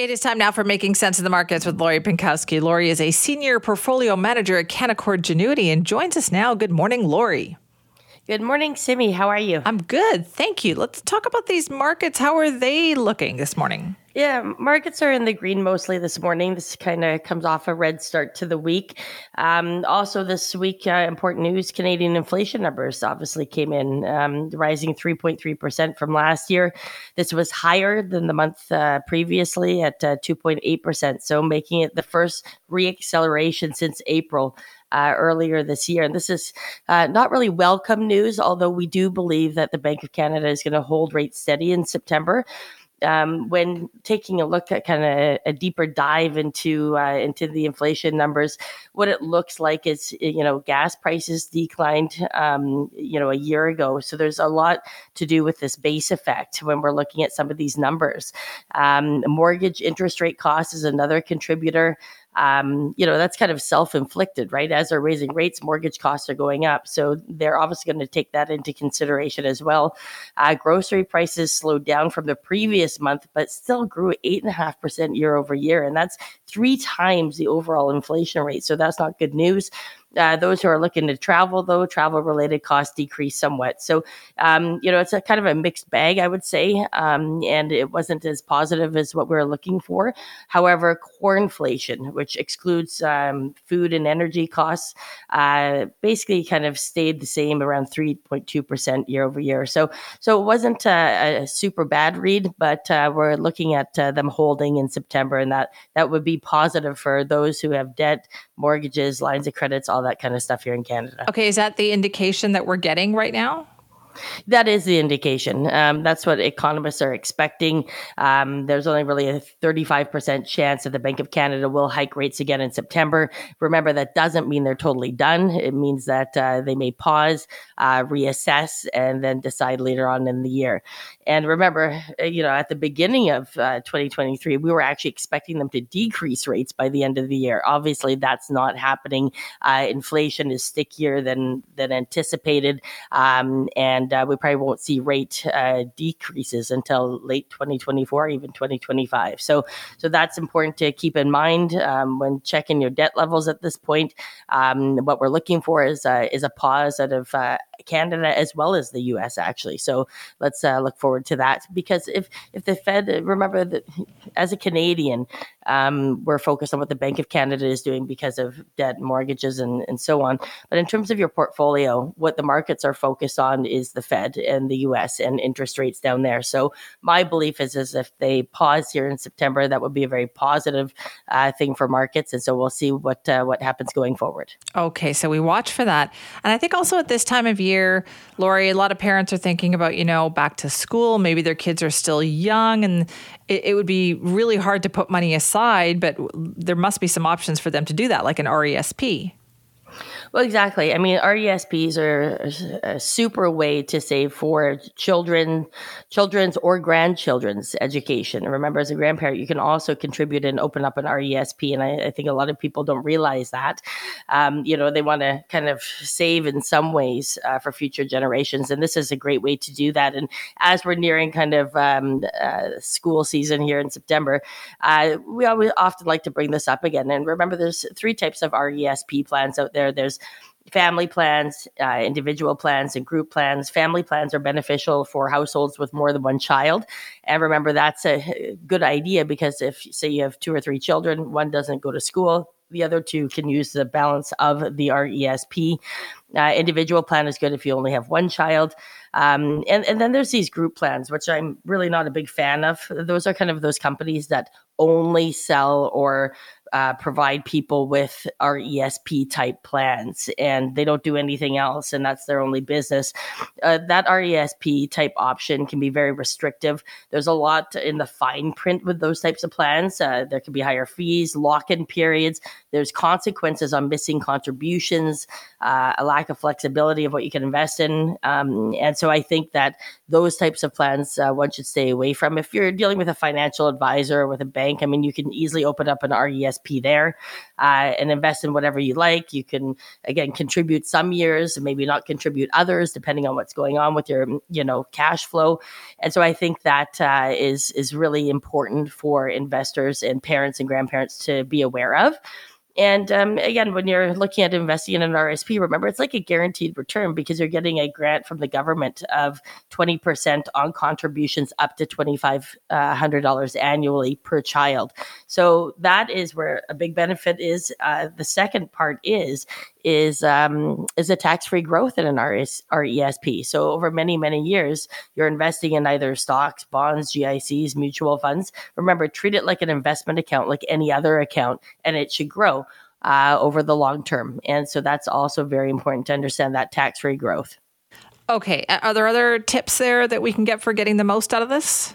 It is time now for Making Cents of the Markets with Lori Pinkowski. Lori is a senior portfolio manager at Canaccord Genuity and joins us now. Good morning, Lori. Good morning, Simi. How are you? I'm good. Thank you. Let's talk about these markets. How are they looking this morning? Yeah, markets are in the green mostly this morning. This kind of comes off a red start to the week. Um, also, this week, uh, important news Canadian inflation numbers obviously came in, um, rising 3.3% from last year. This was higher than the month uh, previously at uh, 2.8%, so making it the first reacceleration since April. Uh, earlier this year. And this is uh, not really welcome news, although we do believe that the Bank of Canada is going to hold rates steady in September um, when taking a look at kind of a, deeper dive into uh, into the inflation numbers, what it looks like is you know gas prices declined um, you know a year ago, so there's a lot to do with this base effect when we're looking at some of these numbers. Um, mortgage interest rate cost is another contributor um, you know, that's kind of self inflicted, right? As they're raising rates, mortgage costs are going up. So they're obviously going to take that into consideration as well. Uh, grocery prices slowed down from the previous month, but still grew 8.5% year over year. And that's three times the overall inflation rate. So that's not good news. Uh, those who are looking to travel, though, travel related costs decreased somewhat. So, um, you know, it's a kind of a mixed bag, I would say, um, and it wasn't as positive as what we were looking for. However, core inflation, which excludes um, food and energy costs, uh, basically kind of stayed the same around 3.2% year over year. So, so it wasn't a, a super bad read, but uh, we're looking at uh, them holding in September, and that that would be positive for those who have debt, mortgages, lines of credits, all that kind of stuff here in Canada. Okay, is that the indication that we're getting right now? That is the indication. Um, that's what economists are expecting. Um, there's only really a 35% chance that the Bank of Canada will hike rates again in September. Remember, that doesn't mean they're totally done. It means that uh, they may pause, uh, reassess, and then decide later on in the year. And remember, uh, you know, at the beginning of uh, 2023, we were actually expecting them to decrease rates by the end of the year. Obviously, that's not happening. Uh, inflation is stickier than than anticipated, um, and and uh, we probably won't see rate uh, decreases until late 2024, even 2025. So, so that's important to keep in mind um, when checking your debt levels at this point. Um, what we're looking for is uh, is a pause out of uh, Canada as well as the U.S. Actually, so let's uh, look forward to that because if if the Fed remember that as a Canadian, um, we're focused on what the Bank of Canada is doing because of debt, mortgages, and, and so on. But in terms of your portfolio, what the markets are focused on is the Fed and the US and interest rates down there. So my belief is, is if they pause here in September, that would be a very positive uh, thing for markets. And so we'll see what, uh, what happens going forward. Okay, so we watch for that. And I think also at this time of year, Lori, a lot of parents are thinking about, you know, back to school. Maybe their kids are still young and it, it would be really hard to put money aside, but there must be some options for them to do that, like an RESP. Well, exactly. I mean, RESPs are a super way to save for children, children's or grandchildren's education. And remember, as a grandparent, you can also contribute and open up an RESP. And I, I think a lot of people don't realize that. Um, you know, they want to kind of save in some ways uh, for future generations. And this is a great way to do that. And as we're nearing kind of um, uh, school season here in September, uh, we always often like to bring this up again. And remember, there's three types of RESP plans out there. There's family plans, uh, individual plans, and group plans. Family plans are beneficial for households with more than one child. And remember, that's a good idea because if, say, you have two or three children, one doesn't go to school, the other two can use the balance of the RESP. Uh, individual plan is good if you only have one child. Um, and, and then there's these group plans, which I'm really not a big fan of. Those are kind of those companies that only sell or uh, provide people with RESP type plans and they don't do anything else and that's their only business. Uh, that RESP type option can be very restrictive. There's a lot in the fine print with those types of plans. Uh, there can be higher fees, lock in periods, there's consequences on missing contributions, uh, a lack of flexibility of what you can invest in. Um, and so I think that those types of plans uh, one should stay away from. If you're dealing with a financial advisor or with a bank, I mean, you can easily open up an RESP there uh, and invest in whatever you like. You can again contribute some years and maybe not contribute others, depending on what's going on with your you know cash flow. And so I think that uh, is is really important for investors and parents and grandparents to be aware of. And um, again, when you're looking at investing in an RSP, remember it's like a guaranteed return because you're getting a grant from the government of 20% on contributions up to $2,500 uh, annually per child. So that is where a big benefit is. Uh, the second part is is um, is a tax free growth in an RS, RESP. So over many many years, you're investing in either stocks, bonds, GICs, mutual funds. Remember, treat it like an investment account, like any other account, and it should grow uh, over the long term. And so that's also very important to understand that tax free growth. Okay, are there other tips there that we can get for getting the most out of this?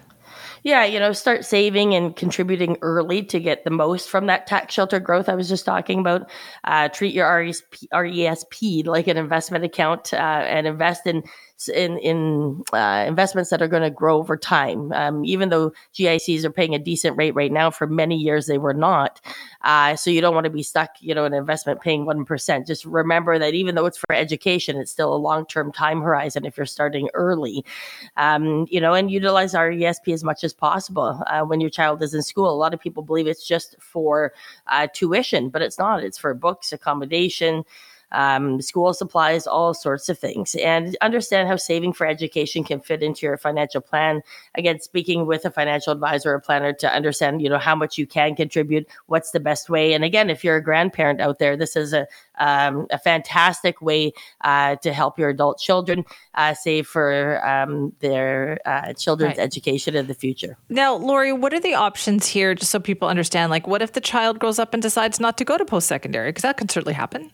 Yeah, you know, start saving and contributing early to get the most from that tax shelter growth I was just talking about. Uh, treat your RESP, RESP like an investment account uh, and invest in in in uh, investments that are going to grow over time. Um, even though GICs are paying a decent rate right now, for many years they were not. Uh, so you don't want to be stuck, you know, an investment paying one percent. Just remember that even though it's for education, it's still a long term time horizon if you're starting early. Um, you know, and utilize RESP as much as possible uh, when your child is in school. A lot of people believe it's just for uh, tuition, but it's not. It's for books, accommodation um, school supplies, all sorts of things, and understand how saving for education can fit into your financial plan. Again, speaking with a financial advisor or planner to understand, you know, how much you can contribute, what's the best way. And again, if you're a grandparent out there, this is a um, a fantastic way uh, to help your adult children uh, save for um, their uh, children's right. education in the future. Now, Lori, what are the options here, just so people understand? Like, what if the child grows up and decides not to go to post secondary? Because that can certainly happen.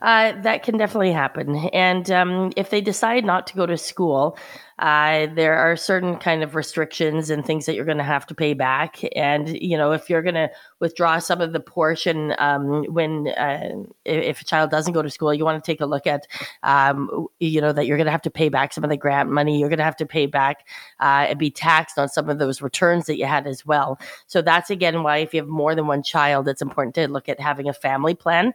Uh, that can definitely happen. And um, if they decide not to go to school, uh, there are certain kind of restrictions and things that you're going to have to pay back. And you know, if you're going to withdraw some of the portion um, when uh, if a child doesn't go to school, you want to take a look at um, you know that you're going to have to pay back some of the grant money. You're going to have to pay back uh, and be taxed on some of those returns that you had as well. So that's again why if you have more than one child, it's important to look at having a family plan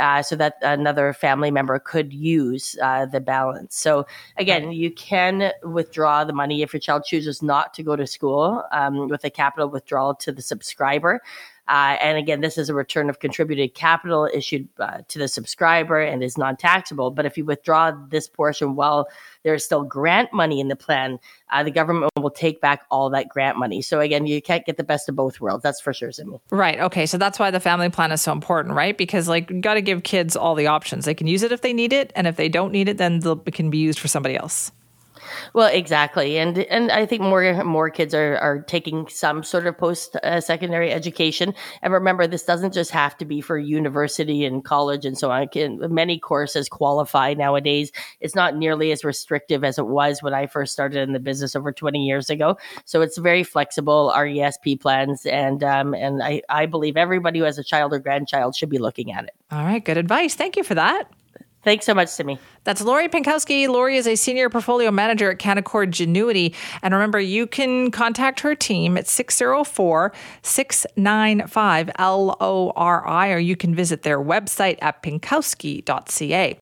uh, so that another family member could use uh, the balance. So again, you can withdraw the money if your child chooses not to go to school um, with a capital withdrawal to the subscriber. Uh, and again, this is a return of contributed capital issued uh, to the subscriber and is non taxable. But if you withdraw this portion while there is still grant money in the plan, uh, the government will take back all that grant money. So again, you can't get the best of both worlds. That's for sure, Simi. Right. Okay. So that's why the family plan is so important, right? Because like you got to give kids all the options. They can use it if they need it, and if they don't need it, then it can be used for somebody else. Well, exactly, and and I think more more kids are are taking some sort of post uh, secondary education. And remember, this doesn't just have to be for university and college and so on. Can, many courses qualify nowadays. It's not nearly as restrictive as it was when I first started in the business over twenty years ago. So it's very flexible RESP plans, and um, and I I believe everybody who has a child or grandchild should be looking at it. All right, good advice. Thank you for that. Thanks so much, Simi. That's Lori Pinkowski. Lori is a senior portfolio manager at Canaccord Genuity. And remember, you can contact her team at 604 695 LORI, or you can visit their website at pinkowski.ca.